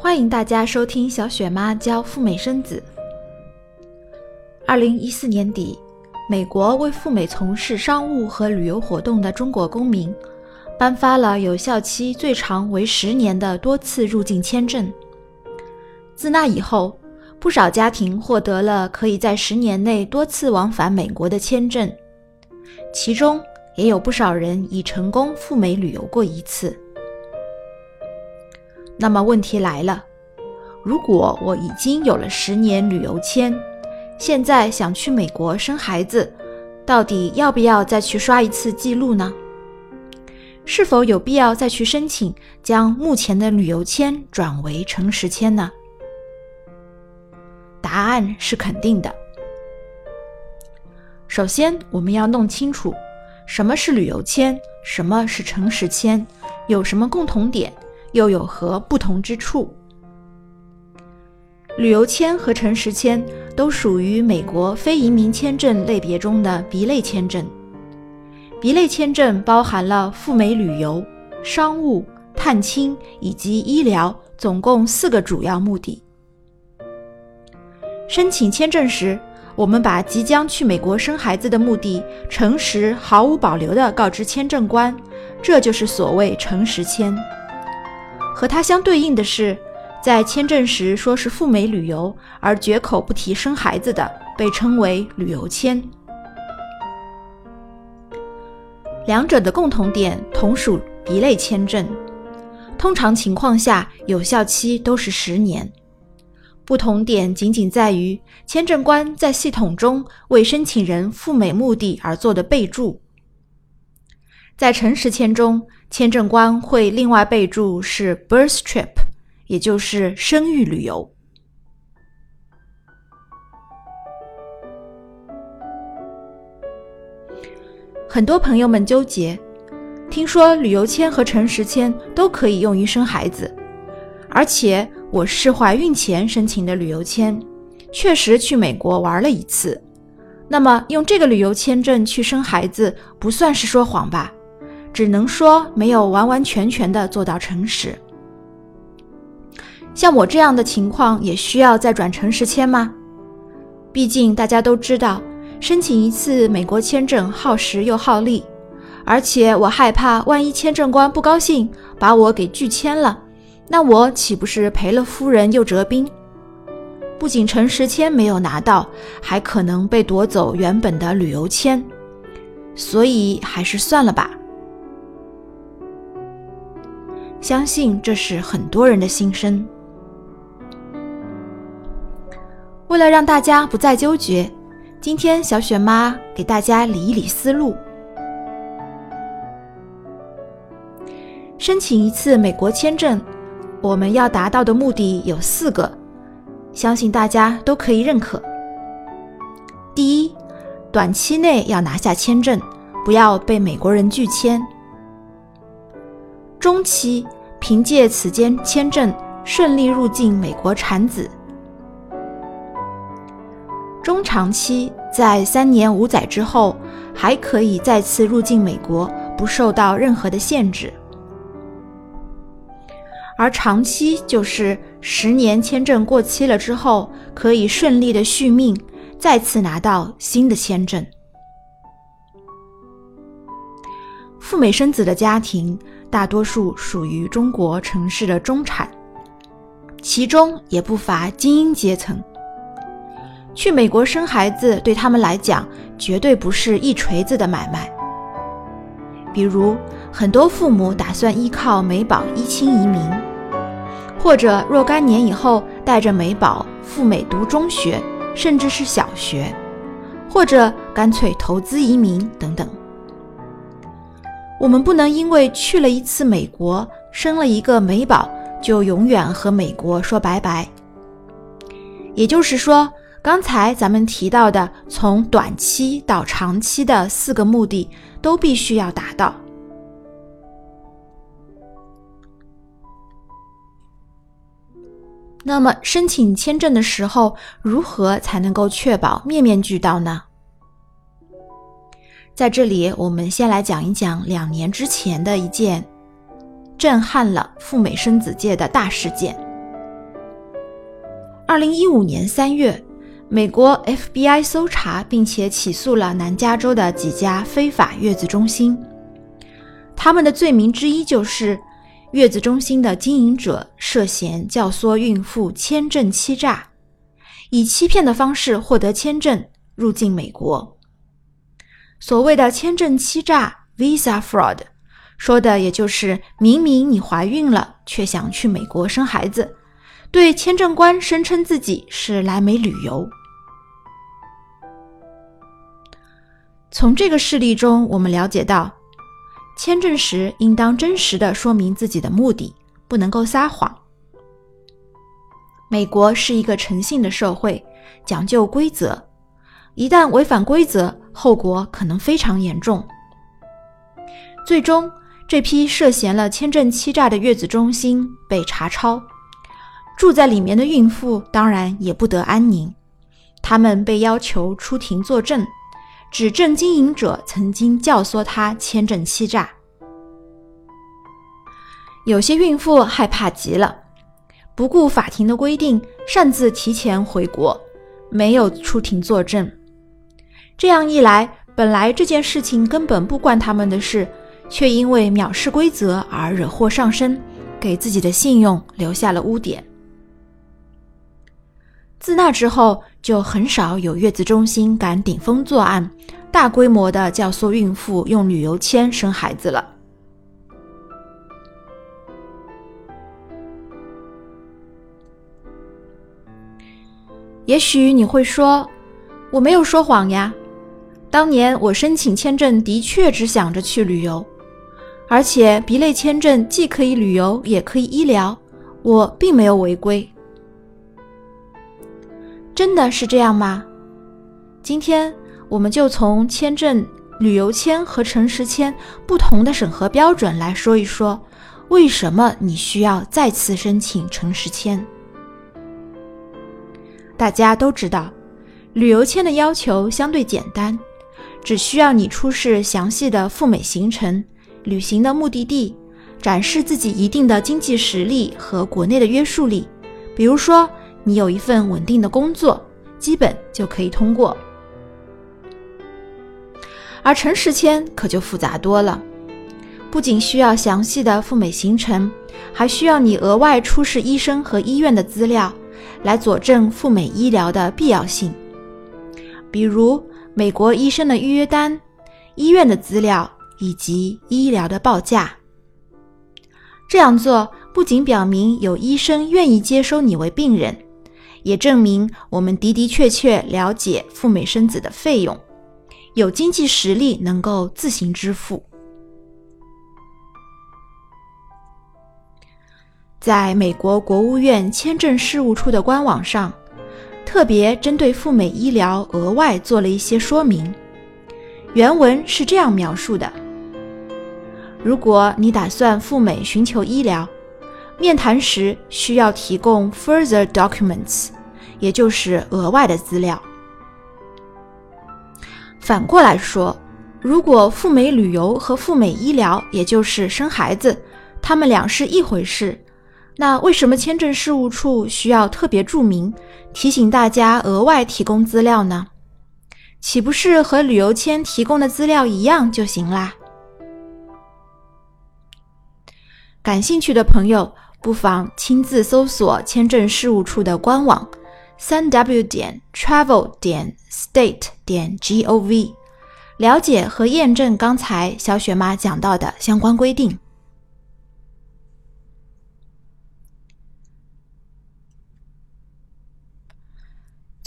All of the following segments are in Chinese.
欢迎大家收听小雪妈教赴美生子。二零一四年底，美国为赴美从事商务和旅游活动的中国公民颁发了有效期最长为十年的多次入境签证。自那以后，不少家庭获得了可以在十年内多次往返美国的签证，其中也有不少人已成功赴美旅游过一次。那么问题来了，如果我已经有了十年旅游签，现在想去美国生孩子，到底要不要再去刷一次记录呢？是否有必要再去申请将目前的旅游签转为诚实签呢？答案是肯定的。首先，我们要弄清楚什么是旅游签，什么是诚实签，有什么共同点。又有何不同之处？旅游签和诚实签都属于美国非移民签证类别中的 B 类签证。B 类签证包含了赴美旅游、商务、探亲以及医疗，总共四个主要目的。申请签证时，我们把即将去美国生孩子的目的诚实、毫无保留地告知签证官，这就是所谓诚实签。和它相对应的是，在签证时说是赴美旅游而绝口不提生孩子的，被称为旅游签。两者的共同点同属 B 类签证，通常情况下有效期都是十年。不同点仅仅在于签证官在系统中为申请人赴美目的而做的备注。在诚实签中，签证官会另外备注是 birth trip，也就是生育旅游。很多朋友们纠结，听说旅游签和诚实签都可以用于生孩子，而且我是怀孕前申请的旅游签，确实去美国玩了一次，那么用这个旅游签证去生孩子，不算是说谎吧？只能说没有完完全全的做到诚实。像我这样的情况，也需要再转诚实签吗？毕竟大家都知道，申请一次美国签证耗时又耗力，而且我害怕万一签证官不高兴，把我给拒签了，那我岂不是赔了夫人又折兵？不仅诚实签没有拿到，还可能被夺走原本的旅游签，所以还是算了吧。相信这是很多人的心声。为了让大家不再纠结，今天小雪妈给大家理一理思路。申请一次美国签证，我们要达到的目的有四个，相信大家都可以认可。第一，短期内要拿下签证，不要被美国人拒签。中期凭借此间签证顺利入境美国产子，中长期在三年五载之后还可以再次入境美国，不受到任何的限制；而长期就是十年签证过期了之后，可以顺利的续命，再次拿到新的签证。赴美生子的家庭。大多数属于中国城市的中产，其中也不乏精英阶层。去美国生孩子对他们来讲，绝对不是一锤子的买卖。比如，很多父母打算依靠美宝一亲移民，或者若干年以后带着美宝赴美读中学，甚至是小学，或者干脆投资移民等等。我们不能因为去了一次美国，生了一个美宝，就永远和美国说拜拜。也就是说，刚才咱们提到的从短期到长期的四个目的，都必须要达到。那么，申请签证的时候，如何才能够确保面面俱到呢？在这里，我们先来讲一讲两年之前的一件震撼了赴美生子界的大事件。二零一五年三月，美国 FBI 搜查并且起诉了南加州的几家非法月子中心。他们的罪名之一就是，月子中心的经营者涉嫌教唆孕妇签证欺诈，以欺骗的方式获得签证入境美国。所谓的签证欺诈 （visa fraud），说的也就是明明你怀孕了，却想去美国生孩子，对签证官声称自己是来美旅游。从这个事例中，我们了解到。签证时应当真实的说明自己的目的，不能够撒谎。美国是一个诚信的社会，讲究规则，一旦违反规则，后果可能非常严重。最终，这批涉嫌了签证欺诈的月子中心被查抄，住在里面的孕妇当然也不得安宁，他们被要求出庭作证。指证经营者曾经教唆他签证欺诈，有些孕妇害怕极了，不顾法庭的规定，擅自提前回国，没有出庭作证。这样一来，本来这件事情根本不关他们的事，却因为藐视规则而惹祸上身，给自己的信用留下了污点。自那之后，就很少有月子中心敢顶风作案，大规模的教唆孕妇用旅游签生孩子了。也许你会说，我没有说谎呀，当年我申请签证的确只想着去旅游，而且 B 类签证既可以旅游也可以医疗，我并没有违规。真的是这样吗？今天我们就从签证、旅游签和诚实签不同的审核标准来说一说，为什么你需要再次申请诚实签。大家都知道，旅游签的要求相对简单，只需要你出示详细的赴美行程、旅行的目的地，展示自己一定的经济实力和国内的约束力，比如说。你有一份稳定的工作，基本就可以通过。而诚实签可就复杂多了，不仅需要详细的赴美行程，还需要你额外出示医生和医院的资料，来佐证赴美医疗的必要性，比如美国医生的预约单、医院的资料以及医疗的报价。这样做不仅表明有医生愿意接收你为病人。也证明我们的的确确了解赴美生子的费用，有经济实力能够自行支付。在美国国务院签证事务处的官网上，特别针对赴美医疗额外做了一些说明。原文是这样描述的：如果你打算赴美寻求医疗，面谈时需要提供 further documents，也就是额外的资料。反过来说，如果赴美旅游和赴美医疗，也就是生孩子，他们俩是一回事，那为什么签证事务处需要特别注明，提醒大家额外提供资料呢？岂不是和旅游签提供的资料一样就行啦？感兴趣的朋友。不妨亲自搜索签证事务处的官网，三 w 点 travel 点 state 点 gov，了解和验证刚才小雪妈讲到的相关规定。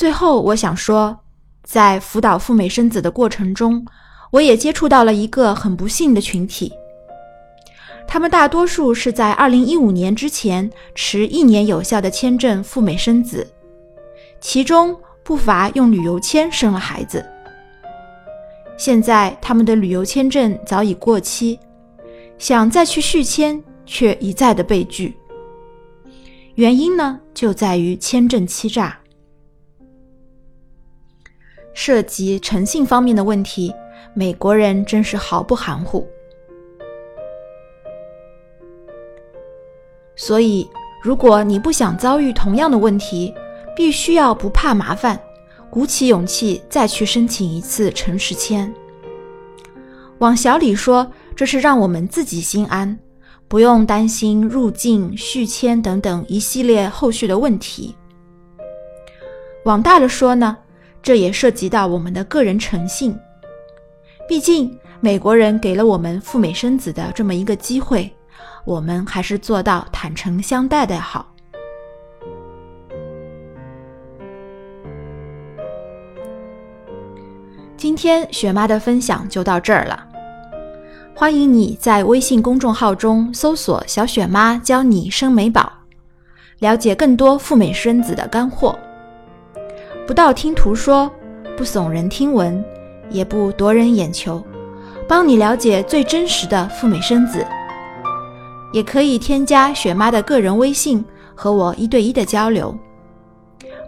最后，我想说，在辅导赴美生子的过程中，我也接触到了一个很不幸的群体。他们大多数是在2015年之前持一年有效的签证赴美生子，其中不乏用旅游签生了孩子。现在他们的旅游签证早已过期，想再去续签却一再的被拒。原因呢，就在于签证欺诈，涉及诚信方面的问题，美国人真是毫不含糊。所以，如果你不想遭遇同样的问题，必须要不怕麻烦，鼓起勇气再去申请一次诚实签。往小里说，这是让我们自己心安，不用担心入境、续签等等一系列后续的问题。往大了说呢，这也涉及到我们的个人诚信。毕竟美国人给了我们赴美生子的这么一个机会，我们还是做到坦诚相待的好。今天雪妈的分享就到这儿了。欢迎你在微信公众号中搜索“小雪妈教你生美宝”，了解更多赴美生子的干货。不道听途说，不耸人听闻，也不夺人眼球，帮你了解最真实的赴美生子。也可以添加雪妈的个人微信和我一对一的交流。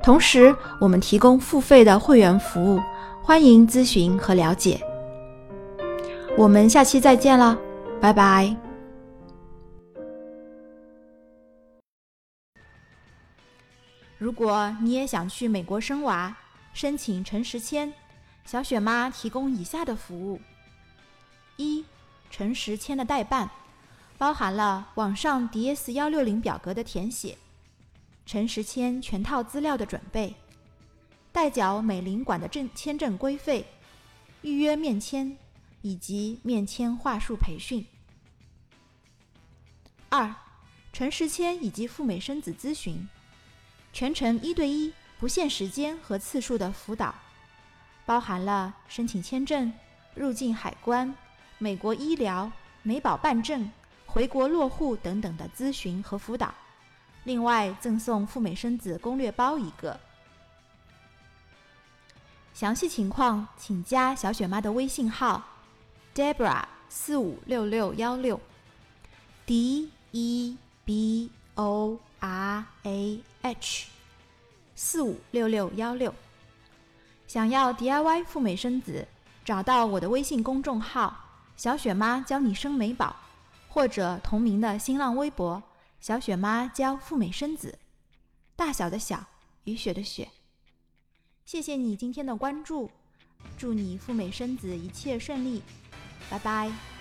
同时，我们提供付费的会员服务，欢迎咨询和了解。我们下期再见了，拜拜。如果你也想去美国生娃，申请陈实签，小雪妈提供以下的服务：一、陈实签的代办，包含了网上 DS 幺六零表格的填写、陈实签全套资料的准备、代缴美领馆的证签证规费、预约面签。以及面签话术培训。二，陈实签以及赴美生子咨询，全程一对一、不限时间和次数的辅导，包含了申请签证、入境海关、美国医疗、美保办证、回国落户等等的咨询和辅导。另外赠送赴美生子攻略包一个。详细情况请加小雪妈的微信号。Debra 四五六六幺六，D E B O R A H 四五六六幺六。想要 DIY 赴美生子，找到我的微信公众号“小雪妈教你生美宝”，或者同名的新浪微博“小雪妈教赴美生子”。大小的小，雨雪的雪。谢谢你今天的关注，祝你赴美生子一切顺利。拜拜。